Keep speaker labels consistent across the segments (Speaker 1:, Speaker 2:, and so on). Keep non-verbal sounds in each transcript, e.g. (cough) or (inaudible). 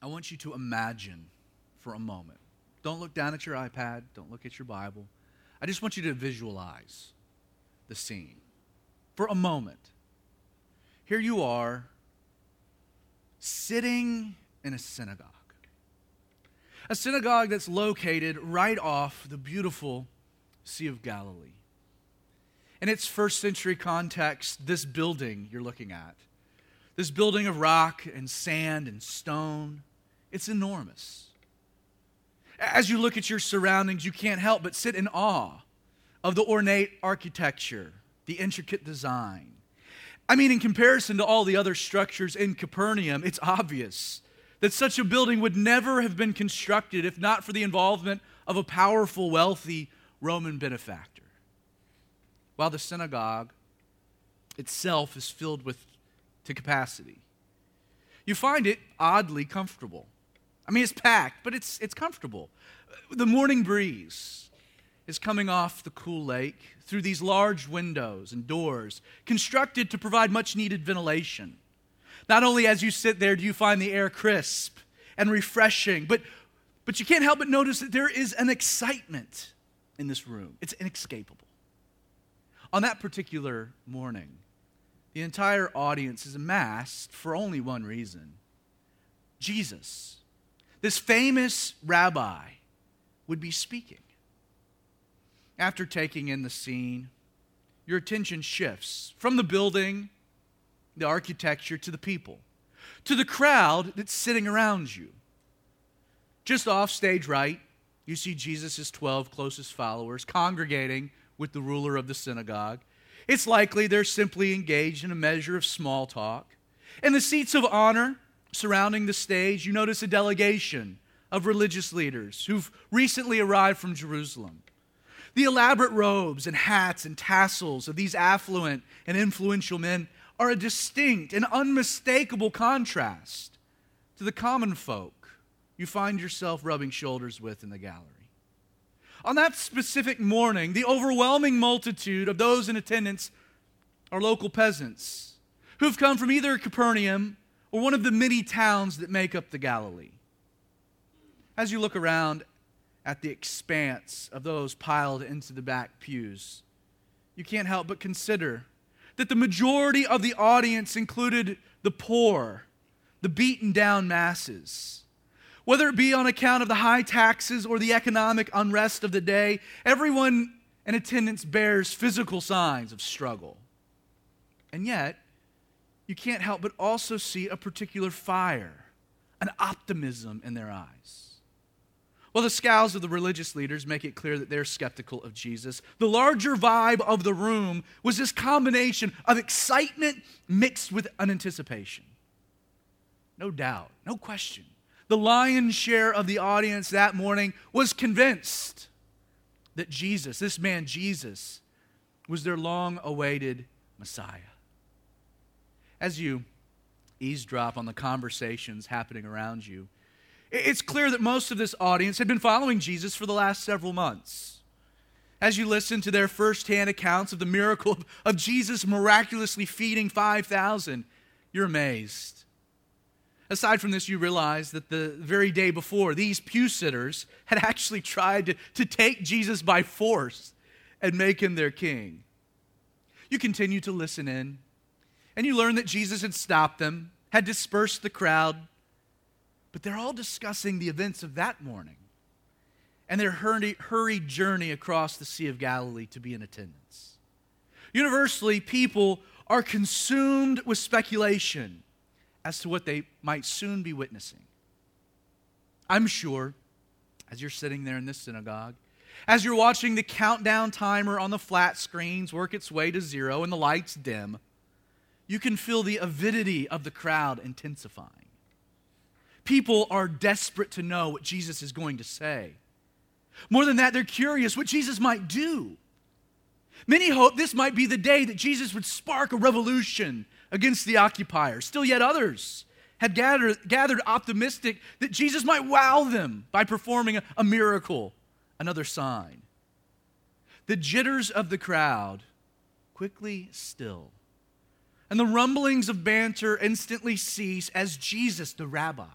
Speaker 1: I want you to imagine for a moment. Don't look down at your iPad, don't look at your Bible. I just want you to visualize the scene for a moment. Here you are sitting in a synagogue. A synagogue that's located right off the beautiful Sea of Galilee. In its first century context, this building you're looking at, this building of rock and sand and stone, it's enormous. As you look at your surroundings, you can't help but sit in awe of the ornate architecture, the intricate design. I mean, in comparison to all the other structures in Capernaum, it's obvious that such a building would never have been constructed if not for the involvement of a powerful, wealthy Roman benefactor. While the synagogue itself is filled with to capacity, you find it oddly comfortable. I mean, it's packed, but it's, it's comfortable. The morning breeze is coming off the cool lake through these large windows and doors constructed to provide much needed ventilation. Not only as you sit there do you find the air crisp and refreshing, but, but you can't help but notice that there is an excitement in this room. It's inescapable. On that particular morning, the entire audience is amassed for only one reason Jesus this famous rabbi would be speaking. After taking in the scene, your attention shifts from the building, the architecture, to the people, to the crowd that's sitting around you. Just off stage right, you see Jesus' 12 closest followers congregating with the ruler of the synagogue. It's likely they're simply engaged in a measure of small talk. In the seats of honor, surrounding the stage, you notice a delegation of religious leaders who've recently arrived from Jerusalem. The elaborate robes and hats and tassels of these affluent and influential men are a distinct and unmistakable contrast to the common folk you find yourself rubbing shoulders with in the gallery. On that specific morning, the overwhelming multitude of those in attendance are local peasants who've come from either Capernaum or one of the many towns that make up the Galilee. As you look around at the expanse of those piled into the back pews, you can't help but consider that the majority of the audience included the poor, the beaten down masses. Whether it be on account of the high taxes or the economic unrest of the day, everyone in attendance bears physical signs of struggle. And yet, you can't help but also see a particular fire, an optimism in their eyes. Well, the scowls of the religious leaders make it clear that they're skeptical of Jesus. The larger vibe of the room was this combination of excitement mixed with an anticipation. No doubt, no question. The lion's share of the audience that morning was convinced that Jesus, this man Jesus, was their long awaited Messiah as you eavesdrop on the conversations happening around you, it's clear that most of this audience had been following Jesus for the last several months. As you listen to their firsthand accounts of the miracle of Jesus miraculously feeding 5,000, you're amazed. Aside from this, you realize that the very day before, these pew sitters had actually tried to, to take Jesus by force and make him their king. You continue to listen in and you learn that Jesus had stopped them, had dispersed the crowd, but they're all discussing the events of that morning and their hurried journey across the Sea of Galilee to be in attendance. Universally, people are consumed with speculation as to what they might soon be witnessing. I'm sure, as you're sitting there in this synagogue, as you're watching the countdown timer on the flat screens work its way to zero and the lights dim, you can feel the avidity of the crowd intensifying. People are desperate to know what Jesus is going to say. More than that, they're curious what Jesus might do. Many hope this might be the day that Jesus would spark a revolution against the occupiers. Still, yet others had gathered, gathered optimistic that Jesus might wow them by performing a, a miracle, another sign. The jitters of the crowd quickly still and the rumblings of banter instantly cease as Jesus, the rabbi,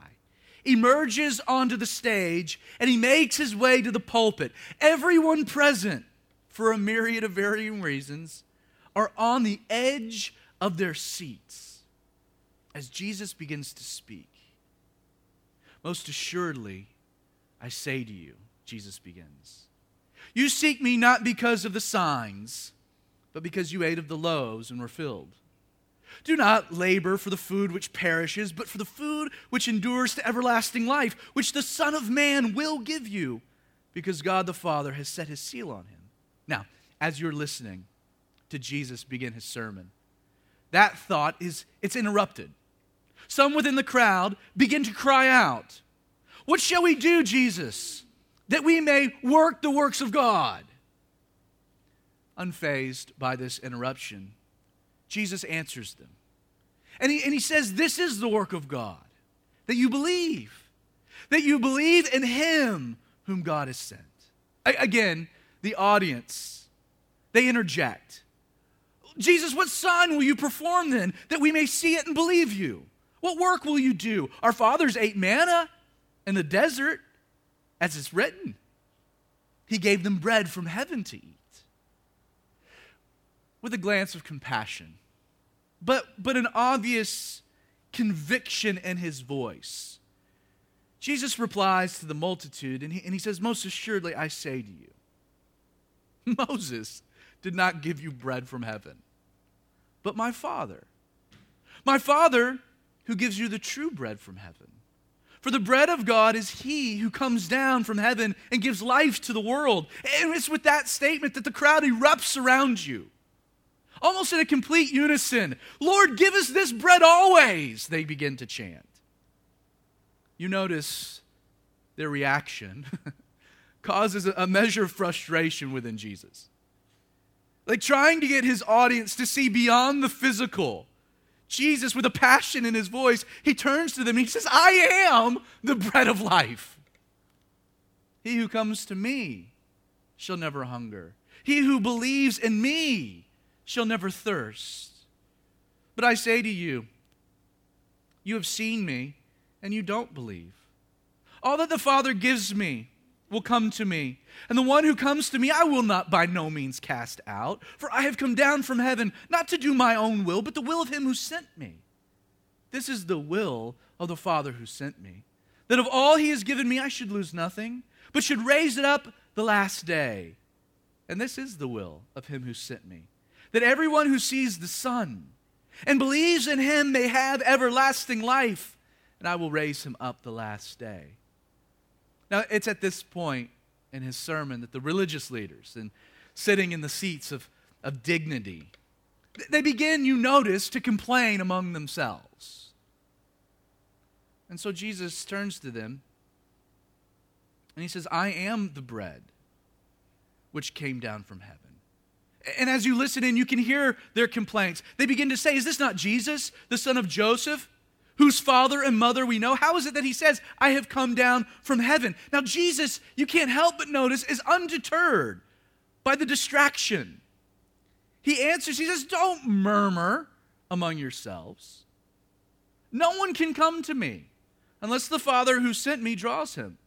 Speaker 1: emerges onto the stage and he makes his way to the pulpit. Everyone present, for a myriad of varying reasons, are on the edge of their seats as Jesus begins to speak. Most assuredly, I say to you, Jesus begins, you seek me not because of the signs, but because you ate of the loaves and were filled. Do not labor for the food which perishes, but for the food which endures to everlasting life, which the Son of Man will give you, because God the Father has set his seal on him. Now, as you're listening to Jesus begin his sermon, that thought is it's interrupted. Some within the crowd begin to cry out, What shall we do, Jesus, that we may work the works of God? Unfazed by this interruption, Jesus answers them. And he, and he says, This is the work of God, that you believe, that you believe in him whom God has sent. I, again, the audience, they interject. Jesus, what sign will you perform then, that we may see it and believe you? What work will you do? Our fathers ate manna in the desert, as it's written. He gave them bread from heaven to eat. With a glance of compassion, but, but an obvious conviction in his voice. Jesus replies to the multitude, and he, and he says, Most assuredly, I say to you, (laughs) Moses did not give you bread from heaven, but my Father. My Father who gives you the true bread from heaven. For the bread of God is he who comes down from heaven and gives life to the world. And it's with that statement that the crowd erupts around you almost in a complete unison. Lord, give us this bread always, they begin to chant. You notice their reaction (laughs) causes a measure of frustration within Jesus. Like trying to get his audience to see beyond the physical. Jesus, with a passion in his voice, he turns to them and he says, I am the bread of life. He who comes to me shall never hunger. He who believes in me shall never thirst. But I say to you, you have seen me, and you don't believe. All that the Father gives me will come to me, and the one who comes to me I will not by no means cast out, for I have come down from heaven not to do my own will, but the will of him who sent me. This is the will of the Father who sent me, that of all he has given me I should lose nothing, but should raise it up the last day. And this is the will of him who sent me that everyone who sees the Son and believes in him may have everlasting life, and I will raise him up the last day. Now, it's at this point in his sermon that the religious leaders, and sitting in the seats of, of dignity, they begin, you notice, to complain among themselves. And so Jesus turns to them and he says, I am the bread which came down from heaven. And as you listen in, you can hear their complaints. They begin to say, Is this not Jesus, the son of Joseph, whose father and mother we know? How is it that he says, I have come down from heaven? Now, Jesus, you can't help but notice, is undeterred by the distraction. He answers, He says, Don't murmur among yourselves. No one can come to me unless the Father who sent me draws him,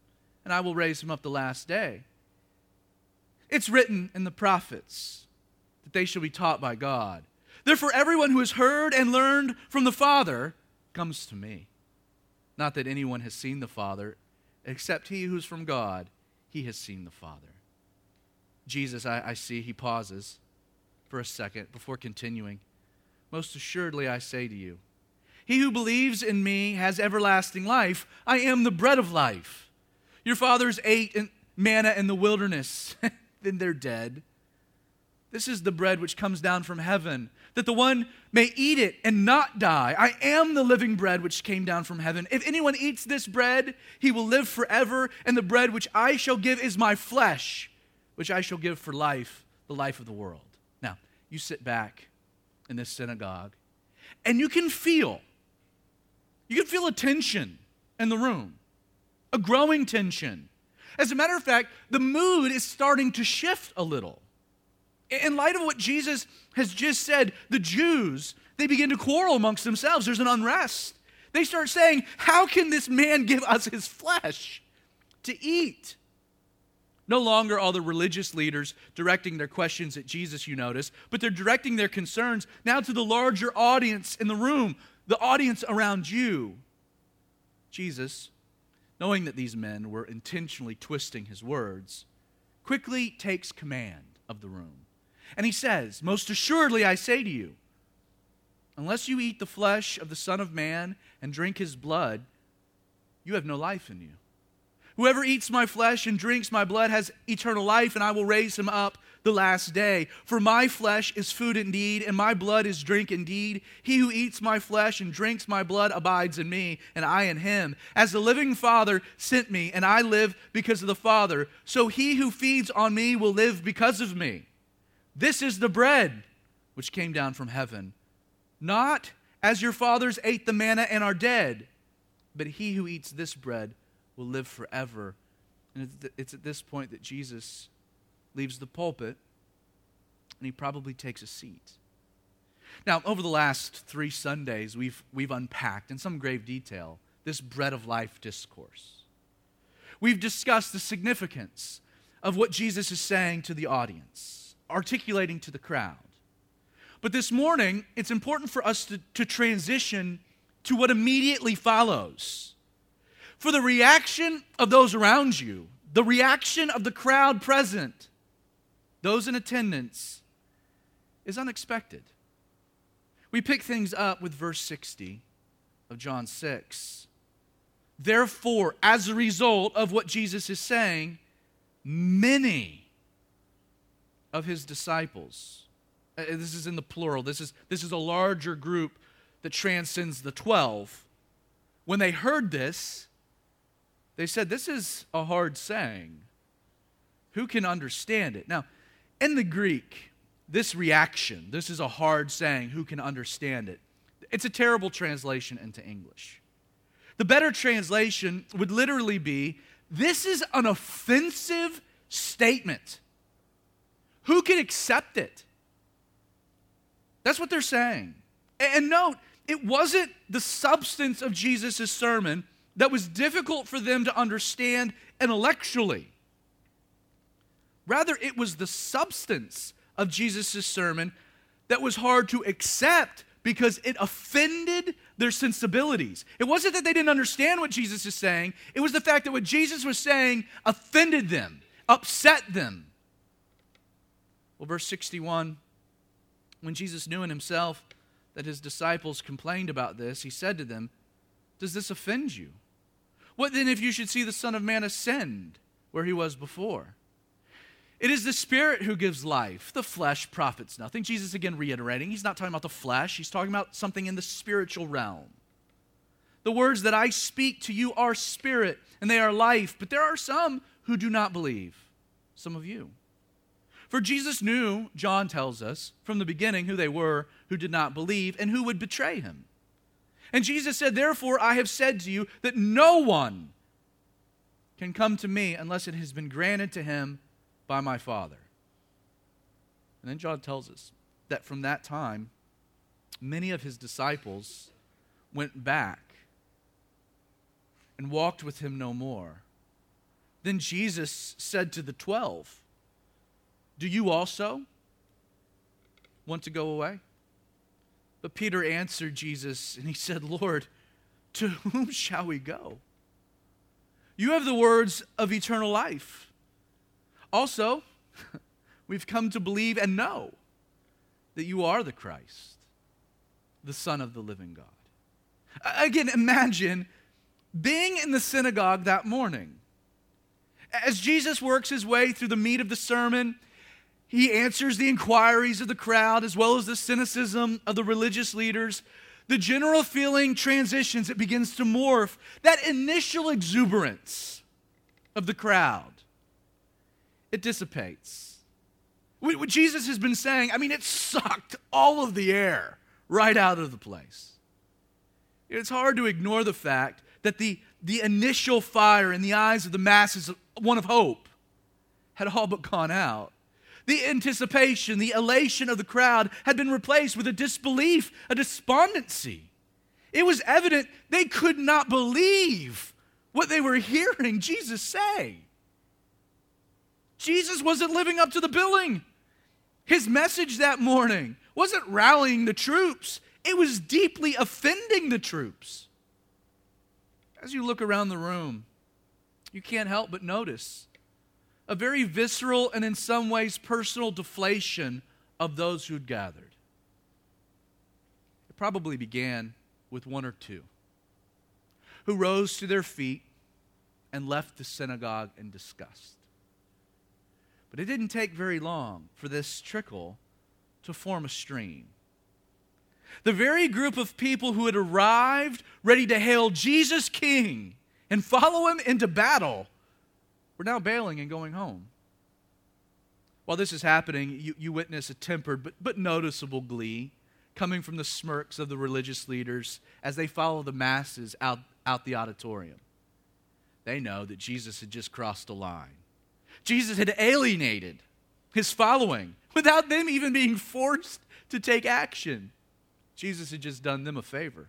Speaker 1: and I will raise him up the last day. It's written in the prophets that they shall be taught by God. Therefore, everyone who has heard and learned from the Father comes to me. Not that anyone has seen the Father, except he who is from God, he has seen the Father. Jesus, I, I see, he pauses for a second before continuing. Most assuredly, I say to you, he who believes in me has everlasting life. I am the bread of life. Your fathers ate manna in the wilderness, (laughs) then they're dead. This is the bread which comes down from heaven, that the one may eat it and not die. I am the living bread which came down from heaven. If anyone eats this bread, he will live forever, and the bread which I shall give is my flesh, which I shall give for life, the life of the world. Now, you sit back in this synagogue, and you can feel, you can feel a tension in the room, a growing tension. As a matter of fact, the mood is starting to shift a little. In light of what Jesus has just said, the Jews, they begin to quarrel amongst themselves. There's an unrest. They start saying, How can this man give us his flesh to eat? No longer are the religious leaders directing their questions at Jesus, you notice, but they're directing their concerns now to the larger audience in the room, the audience around you. Jesus, knowing that these men were intentionally twisting his words, quickly takes command of the room. And he says, Most assuredly, I say to you, unless you eat the flesh of the Son of Man and drink his blood, you have no life in you. Whoever eats my flesh and drinks my blood has eternal life, and I will raise him up the last day. For my flesh is food indeed, and my blood is drink indeed. He who eats my flesh and drinks my blood abides in me, and I in him. As the living Father sent me, and I live because of the Father, so he who feeds on me will live because of me. This is the bread which came down from heaven, not as your fathers ate the manna and are dead, but he who eats this bread will live forever. And it's at this point that Jesus leaves the pulpit and he probably takes a seat. Now, over the last three Sundays, we've, we've unpacked in some grave detail this bread of life discourse. We've discussed the significance of what Jesus is saying to the audience, articulating to the crowd. But this morning, it's important for us to, to transition to what immediately follows for the reaction of those around you, the reaction of the crowd present, those in attendance, is unexpected. We pick things up with verse 60 of John 6. Therefore, as a result of what Jesus is saying, many of his disciples, uh, this is in the plural, this is, this is a larger group that transcends the 12. When they heard this, they said, This is a hard saying. Who can understand it? Now, in the Greek, this reaction, this is a hard saying, who can understand it? It's a terrible translation into English. The better translation would literally be this is an offensive statement. Who can accept it? That's what they're saying. And note, it wasn't the substance of Jesus' sermon that was difficult for them to understand intellectually. Rather, it was the substance of Jesus' sermon that was hard to accept because it offended their sensibilities. It wasn't that they didn't understand what Jesus is saying, it was the fact that what Jesus was saying offended them, upset them. Well, verse 61 when Jesus knew in himself that his disciples complained about this, he said to them, Does this offend you? What then if you should see the Son of Man ascend where he was before? It is the Spirit who gives life. The flesh profits nothing. Jesus again reiterating, he's not talking about the flesh, he's talking about something in the spiritual realm. The words that I speak to you are spirit and they are life, but there are some who do not believe. Some of you. For Jesus knew, John tells us, from the beginning who they were who did not believe and who would betray him. And Jesus said, Therefore, I have said to you that no one can come to me unless it has been granted to him by my Father. And then John tells us that from that time, many of his disciples went back and walked with him no more. Then Jesus said to the twelve, Do you also want to go away? But Peter answered Jesus and he said, Lord, to whom shall we go? You have the words of eternal life. Also, (laughs) we've come to believe and know that you are the Christ, the Son of the living God. Again, imagine being in the synagogue that morning. As Jesus works his way through the meat of the sermon, he answers the inquiries of the crowd as well as the cynicism of the religious leaders. The general feeling transitions, it begins to morph. That initial exuberance of the crowd, it dissipates. What Jesus has been saying, I mean, it sucked all of the air right out of the place. It's hard to ignore the fact that the, the initial fire in the eyes of the masses, one of hope, had all but gone out. The anticipation, the elation of the crowd had been replaced with a disbelief, a despondency. It was evident they could not believe what they were hearing Jesus say. Jesus wasn't living up to the billing. His message that morning wasn't rallying the troops, it was deeply offending the troops. As you look around the room, you can't help but notice a very visceral and in some ways personal deflation of those who'd gathered. It probably began with one or two who rose to their feet and left the synagogue in disgust. But it didn't take very long for this trickle to form a stream. The very group of people who had arrived ready to hail Jesus King and follow him into battle were now bailing and going home. While this is happening, you, you witness a tempered but, but noticeable glee coming from the smirks of the religious leaders as they follow the masses out, out the auditorium. They know that Jesus had just crossed a line. Jesus had alienated his following without them even being forced to take action. Jesus had just done them a favor.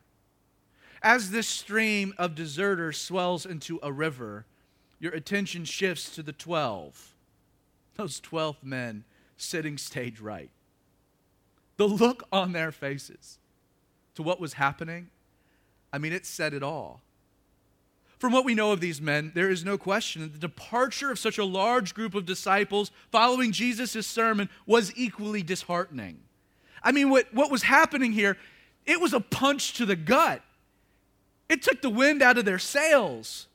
Speaker 1: As this stream of deserters swells into a river, your attention shifts to the 12. Those 12 men sitting stage right. The look on their faces to what was happening, I mean, it said it all. From what we know of these men, there is no question that the departure of such a large group of disciples following Jesus' sermon was equally disheartening. I mean, what, what was happening here, it was a punch to the gut. It took the wind out of their sails.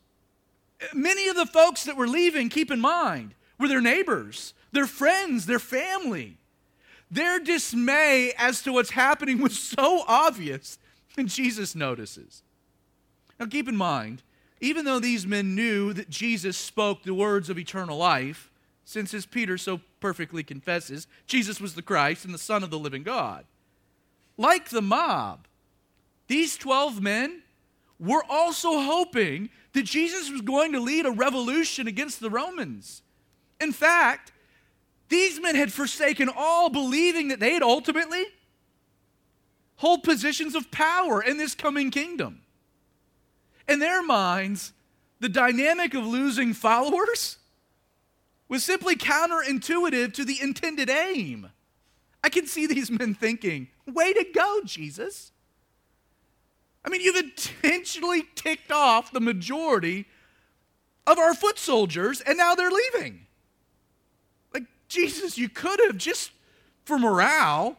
Speaker 1: Many of the folks that were leaving, keep in mind, were their neighbors, their friends, their family. Their dismay as to what's happening was (laughs) so obvious, and Jesus notices. Now, keep in mind, even though these men knew that Jesus spoke the words of eternal life, since as Peter so perfectly confesses, Jesus was the Christ and the Son of the living God. Like the mob, these 12 men were also hoping that Jesus was going to lead a revolution against the Romans. In fact, these men had forsaken all believing that they'd ultimately hold positions of power in this coming kingdom. In their minds, the dynamic of losing followers was simply counterintuitive to the intended aim. I can see these men thinking, way to go, Jesus. I mean, you've intentionally ticked off the majority of our foot soldiers, and now they're leaving. Like, Jesus, you could have just for morale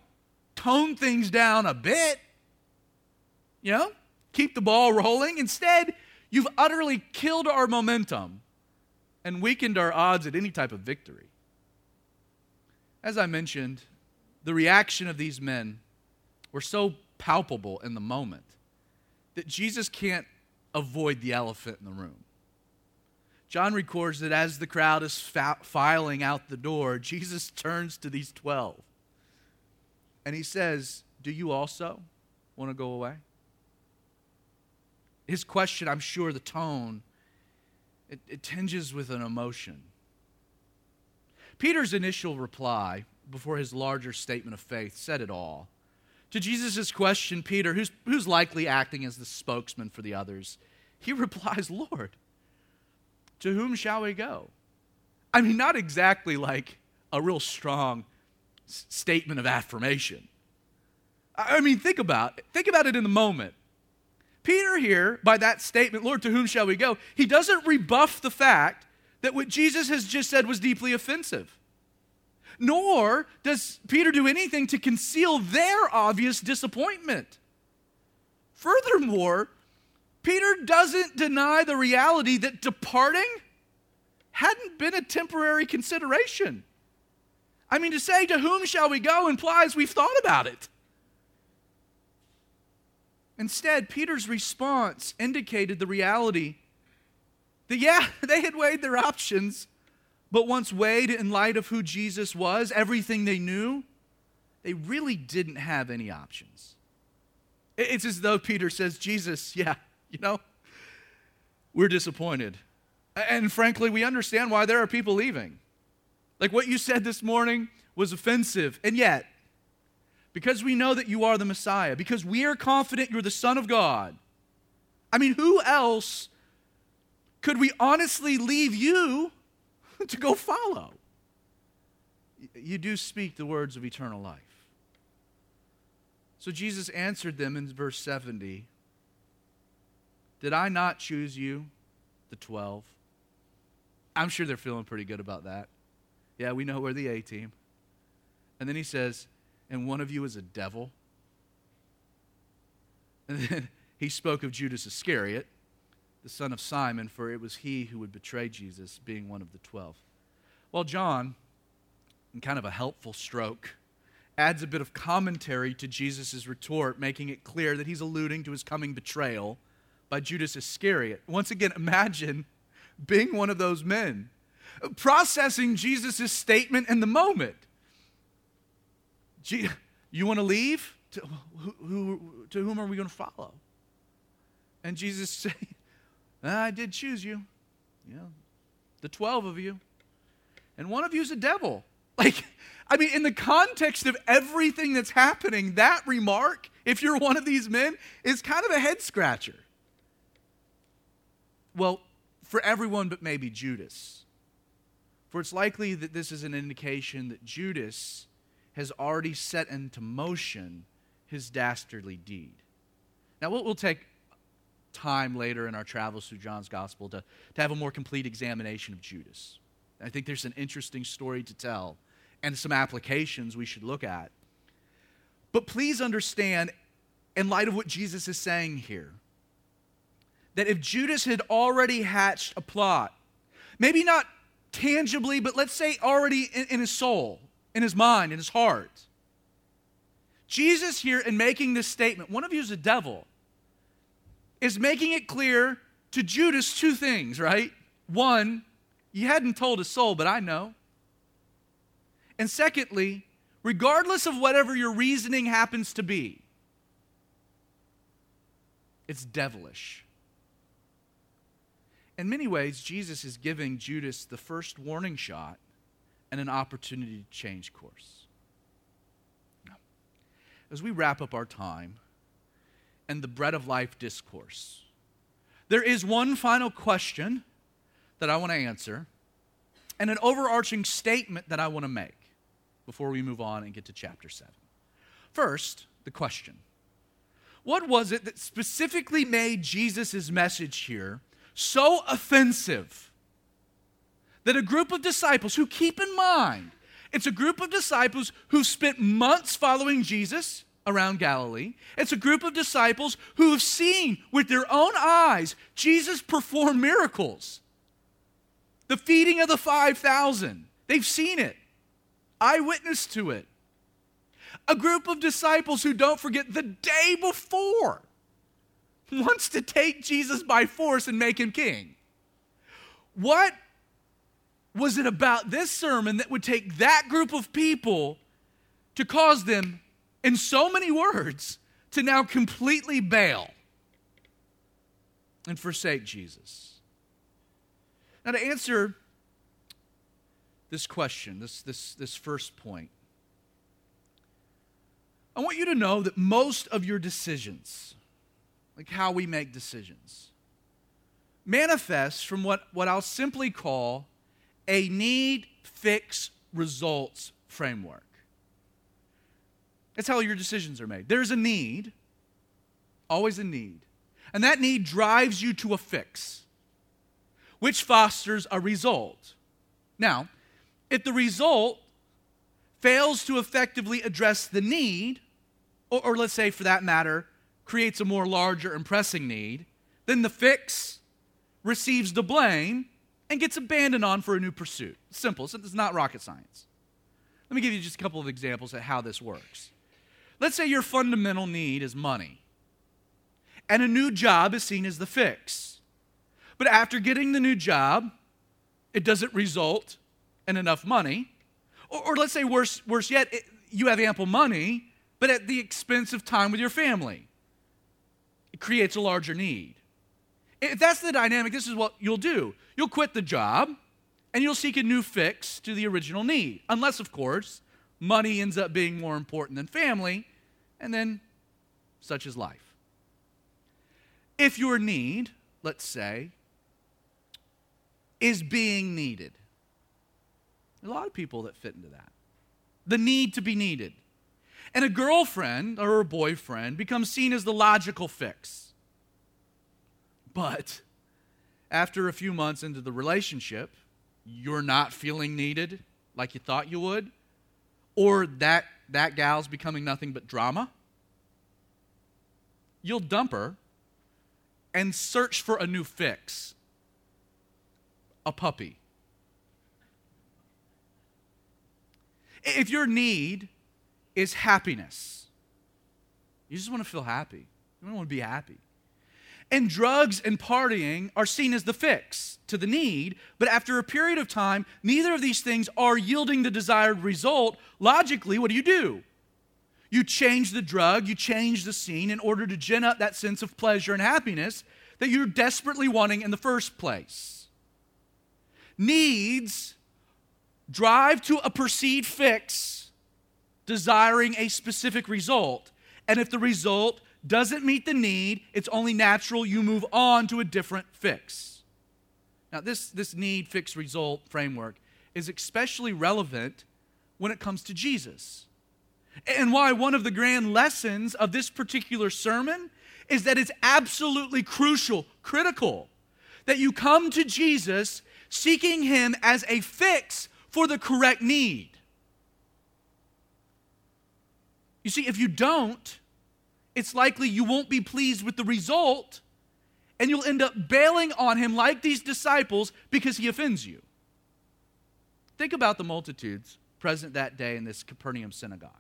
Speaker 1: toned things down a bit. You know, keep the ball rolling. Instead, you've utterly killed our momentum and weakened our odds at any type of victory. As I mentioned, the reaction of these men were so palpable in the moment that Jesus can't avoid the elephant in the room. John records that as the crowd is filing out the door, Jesus turns to these 12 and he says, Do you also want to go away? His question, I'm sure the tone it, it tinges with an emotion. Peter's initial reply before his larger statement of faith said it all. To Jesus' question, Peter, who's, who's likely acting as the spokesman for the others, he (laughs) replies, Lord, to whom shall we go? I mean, not exactly like a real strong s- statement of affirmation. I mean, think about it. Think about it in the moment. Peter, here, by that statement, Lord, to whom shall we go? He doesn't rebuff the fact that what Jesus has just said was deeply offensive. Nor does Peter do anything to conceal their obvious disappointment. Furthermore, Peter doesn't deny the reality that departing hadn't been a temporary consideration. I mean, to say, to whom shall we go, implies we've thought about it. Instead, Peter's response indicated the reality that, yeah, (laughs) they had weighed their options, but once weighed in light of who Jesus was, everything they knew, they really didn't have any options. It's as though Peter says, Jesus, yeah, you know, we're disappointed. And frankly, we understand why there are people leaving. Like what you said this morning was offensive. And yet, because we know that you are the Messiah, because we are confident you're the Son of God. I mean, who else could we honestly leave you (laughs) to go follow? You do speak the words of eternal life. So Jesus answered them in verse 70 Did I not choose you, the 12? I'm sure they're feeling pretty good about that. Yeah, we know we're the A team. And then he says, And one of you is a devil. (laughs) And then he spoke of Judas Iscariot, the son of Simon, for it was he who would betray Jesus, being one of the twelve. Well, John, in kind of a helpful stroke, adds a bit of commentary to Jesus' retort, making it clear that he's alluding to his coming betrayal by Judas Iscariot. Once again, imagine being one of those men, processing Jesus' statement in the moment. You want to leave? To, who, to whom are we going to follow? And Jesus (laughs) Ah, I did choose you. Yeah, the 12 of you. And one of you is a devil. (laughs) Like, I mean, in the context of everything that's happening, that remark, if you're one of these men, is kind of a head scratcher. Well, for everyone but maybe Judas. For it's likely that this is an indication that Judas has already set into motion his dastardly deed. Now, we'll, we'll take time later in our travels through John's gospel to, to have a more complete examination of Judas. I think there's an interesting story to tell and some applications we should look at. But please understand, in light of what Jesus is saying here, that if Judas had already hatched a plot, maybe not tangibly, but let's say already in, in his soul, in his mind, in his heart, Jesus here, in making this statement, one of you is a devil, is making it clear to Judas two things, right? One, you hadn't told a soul, but I know. And secondly, regardless of whatever your reasoning happens to be, it's devilish. In many ways, Jesus is giving Judas the first warning shot and an opportunity to change course. As we wrap up our time and the bread of life discourse, there is one final question that I want to answer and an overarching statement that I want to make before we move on and get to chapter 7. First, the question What was it that specifically made Jesus' message here so offensive that a group of disciples who keep in mind, it's a group of disciples who spent months following Jesus around Galilee. It's a group of disciples who have seen with their own eyes Jesus perform miracles. The feeding of the 5,000, they've seen it eyewitness to it. A group of disciples who don't forget the day before wants to take Jesus by force and make him king. What was it about this sermon that would take that group of people to cause them, in so many words, to now completely bail and forsake Jesus? Now, to answer this question, this, this, this first point. I want you to know that most of your decisions, like how we make decisions, manifest from what, what I'll simply call a need, fix, results framework. That's how your decisions are made. There's a need, always a need, and that need drives you to a fix, which fosters a result. Now, if the result fails to effectively address the need, or, or, let's say for that matter, creates a more larger and pressing need, then the fix receives the blame and gets abandoned on for a new pursuit. Simple. It's not rocket science. Let me give you just a couple of examples of how this works. Let's say your fundamental need is money, and a new job is seen as the fix. But after getting the new job, it doesn't result in enough money. Or, or let's say, worse, worse yet, it, you have ample money, but at the expense of time with your family. It creates a larger need. If that's the dynamic, this is what you'll do you'll quit the job and you'll seek a new fix to the original need. Unless, of course, money ends up being more important than family, and then such is life. If your need, let's say, is being needed, a lot of people that fit into that. The need to be needed. And a girlfriend or a boyfriend becomes seen as the logical fix. But after a few months into the relationship, you're not feeling needed like you thought you would, or that, that gal's becoming nothing but drama, you'll dump her and search for a new fix a puppy. If your need is happiness, you just want to feel happy. You want to be happy. And drugs and partying are seen as the fix to the need, but after a period of time, neither of these things are yielding the desired result. Logically, what do you do? You change the drug, you change the scene in order to gin up that sense of pleasure and happiness that you're desperately wanting in the first place. Needs drive to a perceived fix, desiring a specific result. And if the result doesn't meet the need, it's only natural you move on to a different fix. Now, this, this need, fix, result framework is especially relevant when it comes to Jesus. And why one of the grand lessons of this particular sermon is that it's absolutely crucial, critical, that you come to Jesus seeking Him as a fix for the correct need. You see, if you don't, it's likely you won't be pleased with the result and you'll end up bailing on him like these disciples because he offends you. Think about the multitudes present that day in this Capernaum synagogue.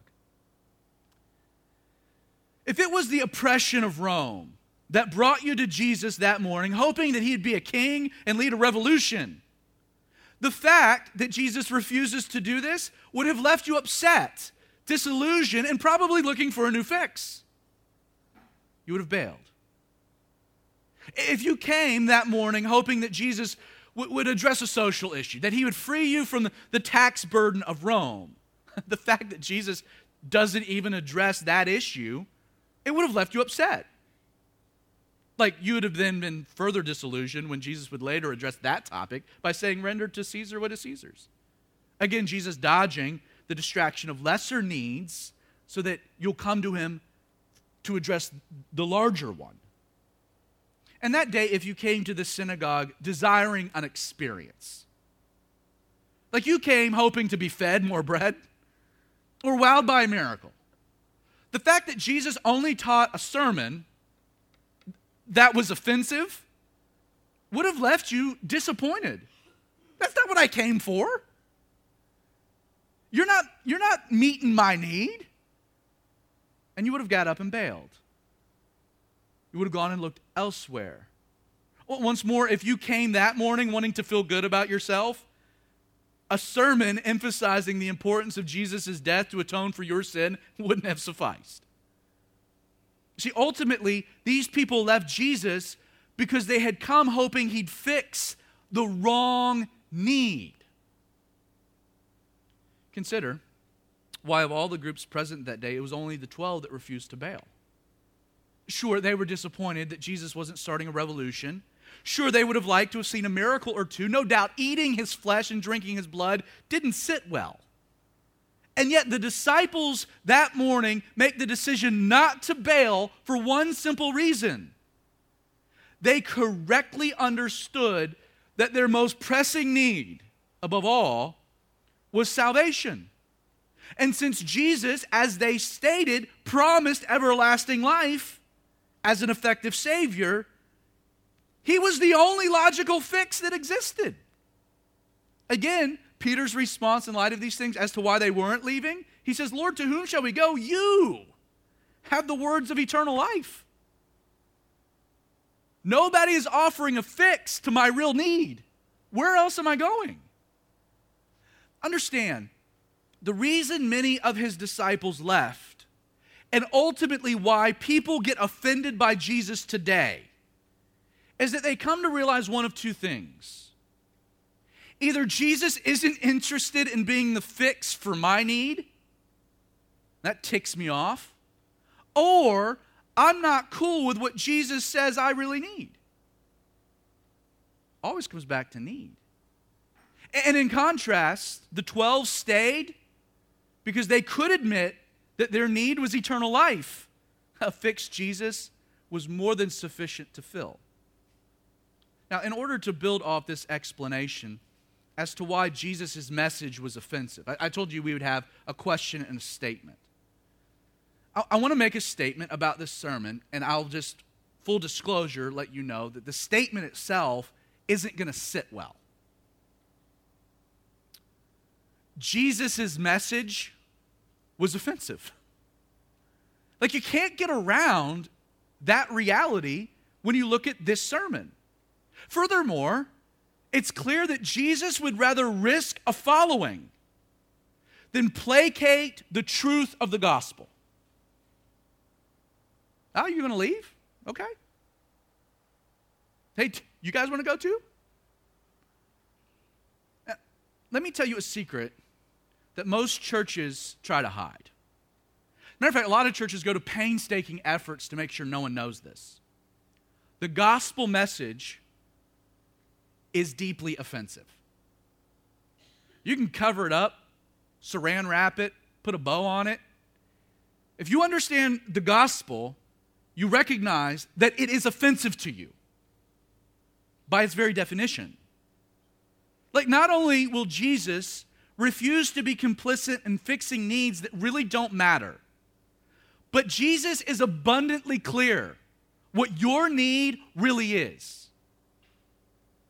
Speaker 1: If it was the oppression of Rome that brought you to Jesus that morning, hoping that he'd be a king and lead a revolution, the fact that Jesus refuses to do this would have left you upset, disillusioned, and probably looking for a new fix you would have bailed. If you came that morning hoping that Jesus w- would address a social issue, that he would free you from the, the tax burden of Rome, (laughs) the fact that Jesus doesn't even address that issue, it would have left you upset. Like you would have then been further disillusioned when Jesus would later address that topic by saying, Render to Caesar what is Caesar's. Again, Jesus dodging the distraction of lesser needs so that you'll come to him to address the larger one. And that day, if you came to the synagogue desiring an experience, like you came hoping to be fed more bread or wowed by a miracle, the fact that Jesus only taught a sermon that was offensive would have left you disappointed. That's not what I came for. You're not, you're not meeting my need and you would have got up and bailed. You would have gone and looked elsewhere. Once more, if you came that morning wanting to feel good about yourself, a sermon emphasizing the importance of Jesus' death to atone for your sin wouldn't have sufficed. See, ultimately, these people left Jesus because they had come hoping he'd fix the wrong need. Consider why, of all the groups present that day, it was only the 12 that refused to bail. Sure, they were disappointed that Jesus wasn't starting a revolution. Sure, they would have liked to have seen a miracle or two. No doubt, eating his flesh and drinking his blood didn't sit well. And yet, the disciples that morning make the decision not to bail for one simple reason. They correctly understood that their most pressing need, above all, was salvation. And since Jesus, as they stated, promised everlasting life as an effective Savior, he was the only logical fix that existed. Again, Peter's response in light of these things as to why they weren't leaving, he says, Lord, to whom shall we go? You have the words of eternal life. Nobody is offering a fix to my real need. Where else am I going? Understand, the reason many of his disciples left, and ultimately why people get offended by Jesus today, is that they come to realize one of two things. Either Jesus isn't interested in being the fix for my need, That ticks me off. Or I'm not cool with what Jesus says I really need. Always comes back to need. And in contrast, the 12 stayed because they could admit that their need was eternal life. A fixed Jesus was more than sufficient to fill. Now, in order to build off this explanation as to why Jesus' message was offensive, I, I told you we would have a question and a statement. I, I want to make a statement about this sermon, and I'll just, full disclosure, let you know that the statement itself isn't going to sit well. Jesus' message was offensive. Like, you can't get around that reality when you look at this sermon. Furthermore, it's clear that Jesus would rather risk a following than placate the truth of the gospel. Oh, you're going to leave? Okay. Hey, you guys want to go too? Uh, let me tell you a secret that most churches try to hide. Matter of fact, a lot of churches go to painstaking efforts to make sure no one knows this. The gospel message is deeply offensive. You can cover it up, saran wrap it, put a bow on it. If you understand the gospel, you recognize that it is offensive to you by its very definition. Like, not only will Jesus refuse to be complicit in fixing needs that really don't matter, but Jesus is abundantly clear what your need really is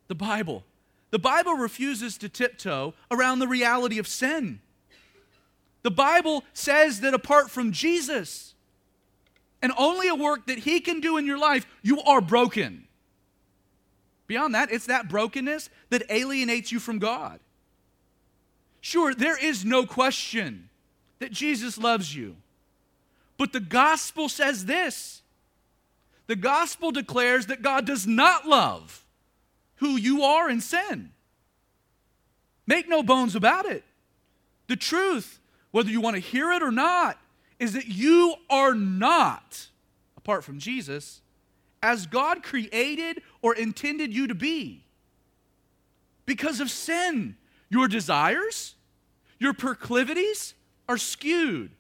Speaker 1: the Bible. The Bible refuses to tiptoe around the reality of sin. The Bible says that apart from Jesus and only a work that He can do in your life, you are broken. Beyond that, it's that brokenness that alienates you from God. Sure, there is no question that Jesus loves you. But the gospel says this the gospel declares that God does not love who you are in sin. Make no bones about it. The truth, whether you want to hear it or not, is that you are not, apart from Jesus, as God created or intended you to be. Because of sin, your desires, your proclivities are skewed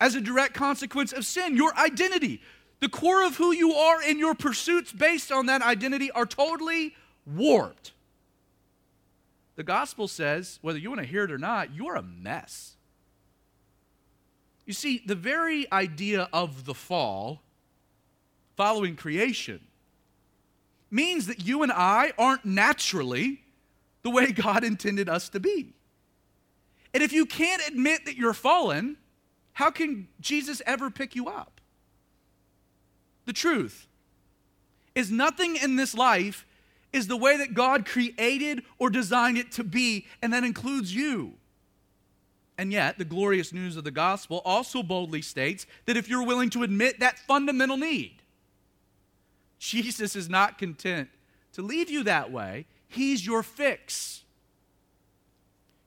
Speaker 1: as a direct consequence of sin. Your identity, the core of who you are, and your pursuits based on that identity are totally warped. The gospel says, whether you want to hear it or not, you're a mess. You see, the very idea of the fall following creation means that you and I aren't naturally the way God intended us to be. And if you can't admit that you're fallen, how can Jesus ever pick you up? The truth is nothing in this life is the way that God created or designed it to be, and that includes you. And yet, the glorious news of the gospel also boldly states that if you're willing to admit that fundamental need, Jesus is not content to leave you that way. He's your fix.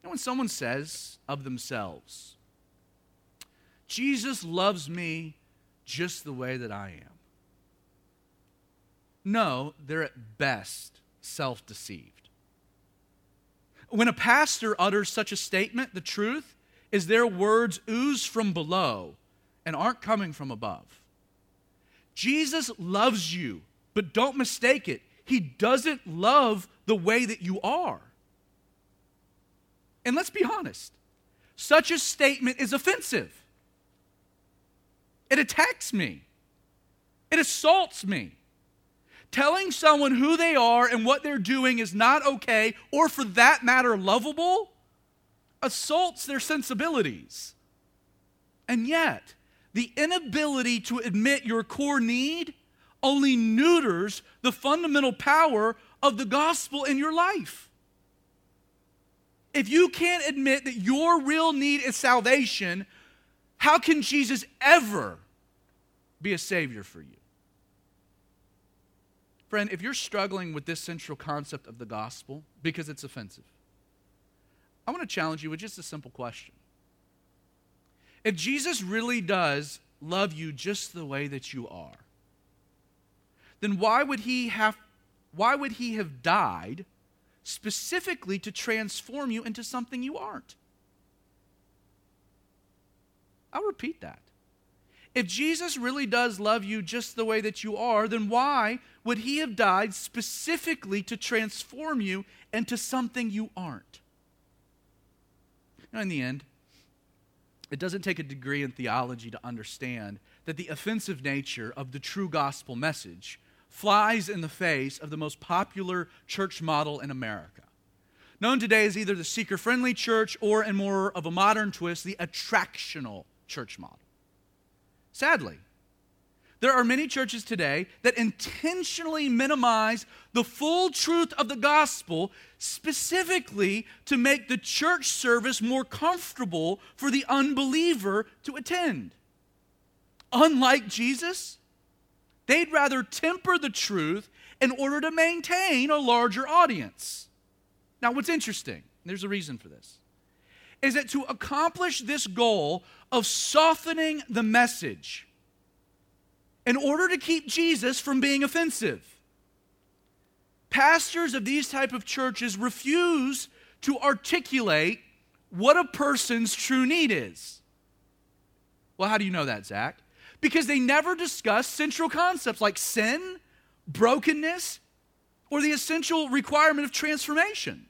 Speaker 1: Know, when someone says of themselves, Jesus loves me just the way that I am. No, they're at best self deceived. When a pastor utters such a statement, the truth is their words ooze from below and aren't coming from above. Jesus loves you, but don't mistake it. He doesn't love the way that you are. And let's be honest, such a statement is offensive. It attacks me, it assaults me. Telling someone who they are and what they're doing is not okay, or for that matter, lovable, assaults their sensibilities. And yet, the inability to admit your core need only neuters the fundamental power of the gospel in your life. If you can't admit that your real need is salvation, how can Jesus ever be a Savior for you? Friend, if you're struggling with this central concept of the gospel because it's offensive, I want to challenge you with just a simple question. if Jesus really does love you just the way that you are, then why would he have why would he have died specifically to transform you into something you aren't? I'll repeat that. If Jesus really does love you just the way that you are, then why would he have died specifically to transform you into something you aren't? Now, in the end, it doesn't take a degree in theology to understand that the offensive nature of the true gospel message flies in the face of the most popular church model in America. Known today as either the seeker friendly church or, in more of a modern twist, the attractional church model. Sadly, there are many churches today that intentionally minimize the full truth of the gospel specifically to make the church service more comfortable for the unbeliever to attend. Unlike Jesus, they'd rather temper the truth in order to maintain a larger audience. Now, what's interesting, there's a reason for this, is that to accomplish this goal of softening the message in order to keep Jesus from being offensive. Pastors of these type of churches refuse to articulate what a person's true need is. Well, how do you know that, Zach? Because they never discuss central concepts like sin, brokenness, or the essential requirement of transformation.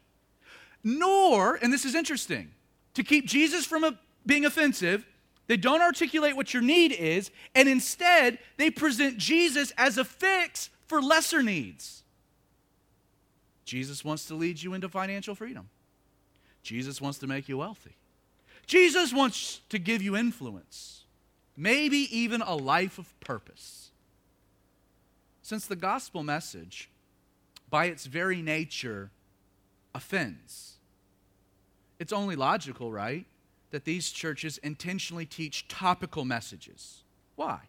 Speaker 1: Nor, and this is interesting, to keep Jesus from a, being offensive, they don't articulate what your need is, and instead, they present Jesus as a fix for lesser needs. Jesus wants to lead you into financial freedom. Jesus wants to make you wealthy. Jesus wants to give you influence, maybe even a life of purpose. Since the gospel message, by its very nature, offends, it's only logical, right? that these churches intentionally teach topical messages. Why?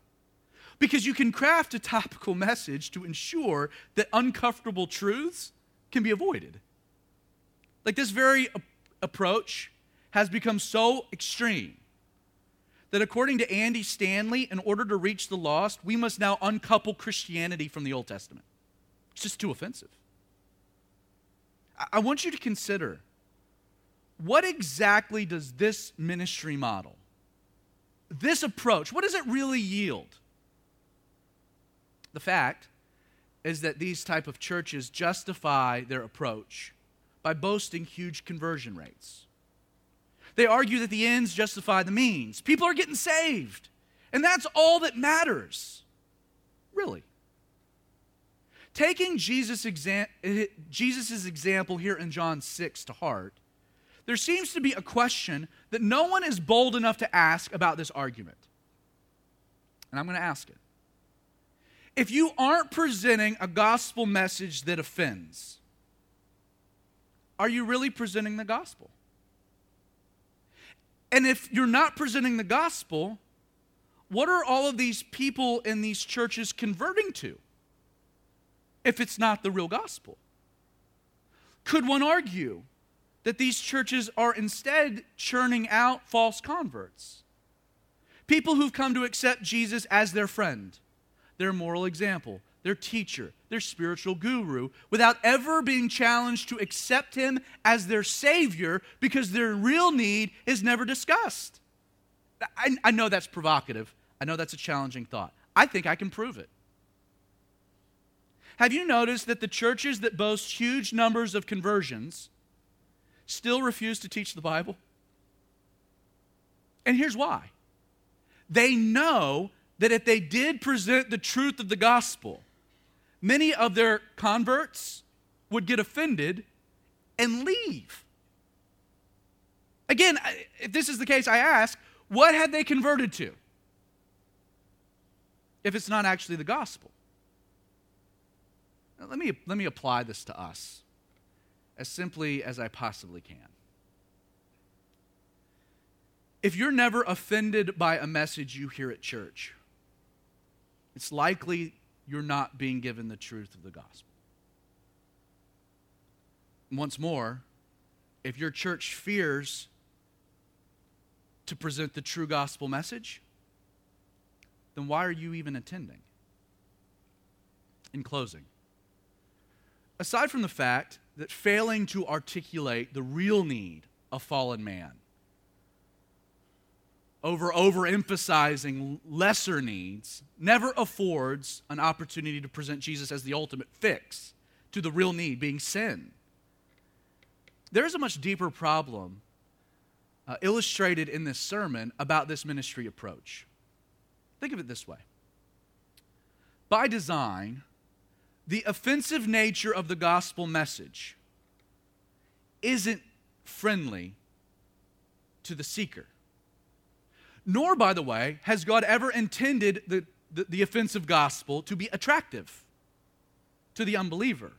Speaker 1: Because you can craft a topical message to ensure that uncomfortable truths can be avoided. Like this very a- approach has become so extreme that according to Andy Stanley, in order to reach the lost, we must now uncouple Christianity from the Old Testament. It's just too offensive. I, want you to consider what exactly does this ministry model, this approach, what does it really yield? The fact is that these type of churches justify their approach by boasting huge conversion rates. They argue that the ends justify the means. People are getting saved, and that's all that matters. Really. Taking Jesus' exa- eh, Jesus' example here in John 6 to heart, there seems to be a question that no one is bold enough to ask about this argument. And I'm going to ask it. If you aren't presenting a gospel message that offends, are you really presenting the gospel? And if you're not presenting the gospel, what are all of these people in these churches converting to if it's not the real gospel? Could one argue that these churches are instead churning out false converts. People who've come to accept Jesus as their friend, their moral example, their teacher, their spiritual guru, without ever being challenged to accept him as their Savior because their real need is never discussed. I, I know that's provocative. I know that's a challenging thought. I think I can prove it. Have you noticed that the churches that boast huge numbers of conversions still refuse to teach the Bible? And here's why they know that if they did present the truth of the gospel, many of their converts would get offended and leave. Again, if this is the case, I ask, what had they converted to? If it's not actually the gospel. Now, let me, let me apply this to us as simply as I possibly can. If you're never offended by a message you hear at church, it's likely you're not being given the truth of the gospel. Once more, if your church fears to present the true gospel message, then why are you even attending? In closing, aside from the fact that failing to articulate the real need of fallen man, over overemphasizing lesser needs, never affords an opportunity to present Jesus as the ultimate fix to the real need, being sin. There's a much deeper problem uh, illustrated in this sermon about this ministry approach. Think of it this way by design, the offensive nature of the gospel message isn't friendly to the seeker. Nor, by the way, has God ever intended the, the, the, offensive gospel to be attractive to the unbeliever.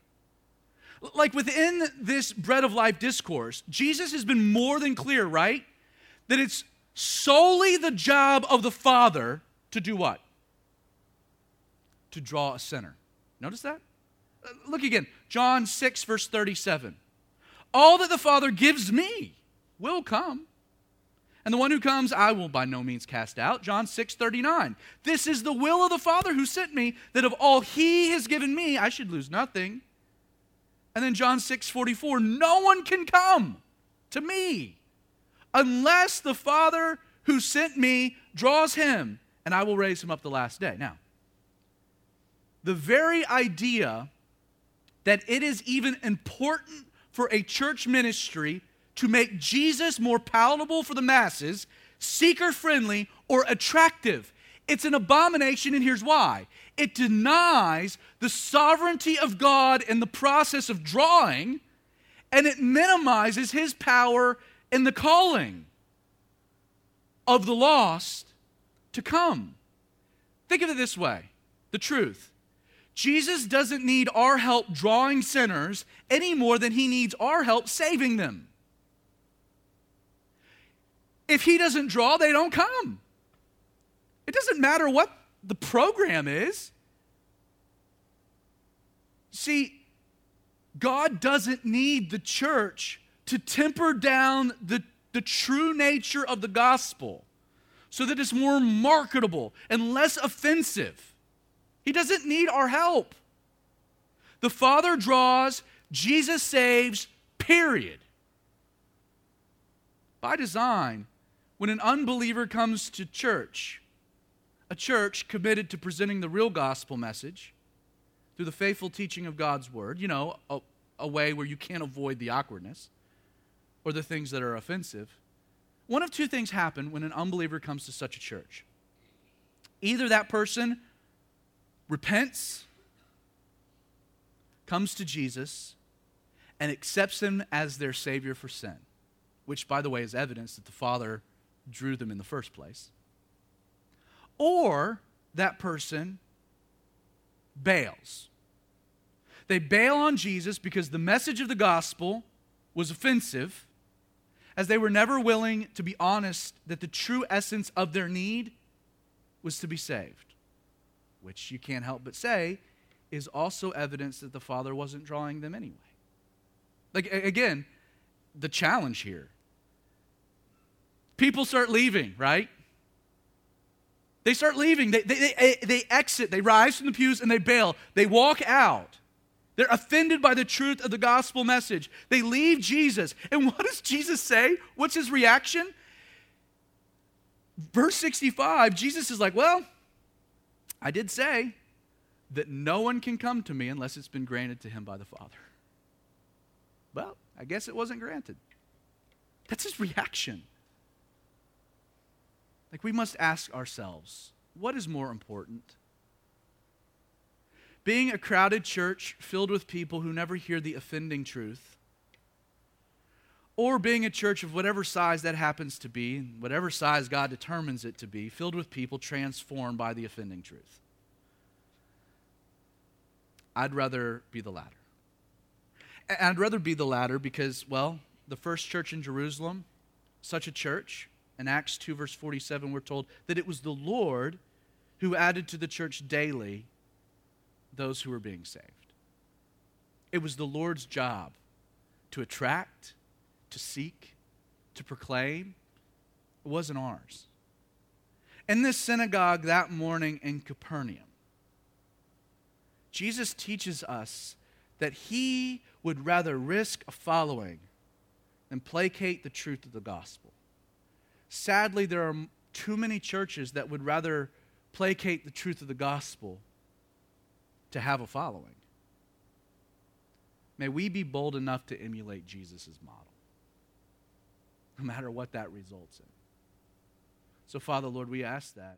Speaker 1: Like within this bread of life discourse, Jesus has been more than clear, right? That it's solely the job of the Father to do what? To draw a sinner. Notice that? Uh, look again. John 6, verse 37. All that the Father gives me will come. And the one who comes, I will by no means cast out. John 6, 39. This is the will of the Father who sent me, that of all he has given me, I should lose nothing. And then John 6, 44. No one can come to me unless the Father who sent me draws him, and I will raise him up the last day. Now, the very idea that it is even important for a church ministry to make Jesus more palatable for the masses, seeker friendly, or attractive. It's an abomination, and here's why it denies the sovereignty of God in the process of drawing, and it minimizes his power in the calling of the lost to come. Think of it this way the truth. Jesus doesn't need our help drawing sinners any more than he needs our help saving them. If he doesn't draw, they don't come. It doesn't matter what the program is. See, God doesn't need the church to temper down the, the true nature of the gospel so that it's more marketable and less offensive. He doesn't need our help. The Father draws, Jesus saves, period. By design, when an unbeliever comes to church, a church committed to presenting the real gospel message through the faithful teaching of God's word, you know, a, a way where you can't avoid the awkwardness or the things that are offensive. One of two things happen when an unbeliever comes to such a church. Either that person repents, comes to Jesus, and accepts him as their Savior for sin, which, by the way, is evidence that the Father drew them in the first place. Or that person bails. They bail on Jesus because the message of the gospel was offensive, as they were never willing to be honest that the true essence of their need was to be saved, which you can't help but say is also evidence that the Father wasn't drawing them anyway. Like, again, the challenge here people start leaving, right? They start leaving. They, they, they, they exit. They rise from the pews and they bail. They walk out. They're offended by the truth of the gospel message. They leave Jesus. And what does Jesus say? What's his reaction? Verse 65, Jesus is like, Well, I did say that no one can come to me unless it's been granted to him by the Father. Well, I guess it wasn't granted. That's his reaction. Like, we must ask ourselves what is more important? Being a crowded church filled with people who never hear the offending truth, or being a church of whatever size that happens to be, whatever size God determines it to be, filled with people transformed by the offending truth. I'd rather be the latter. I'd rather be the latter because, well, the first church in Jerusalem, such a church, in Acts 2, verse 47, we're told that it was the Lord who added to the church daily those who were being saved. It was the Lord's job to attract, to seek, to proclaim, It wasn't ours. In this synagogue that morning in Capernaum, Jesus teaches us that he would rather risk a following than placate the truth of the gospel. Sadly, there are too many churches that would rather placate the truth of the gospel to have a following. May we be bold enough to emulate Jesus' model, no matter what that results in. So, Father, Lord, we ask that.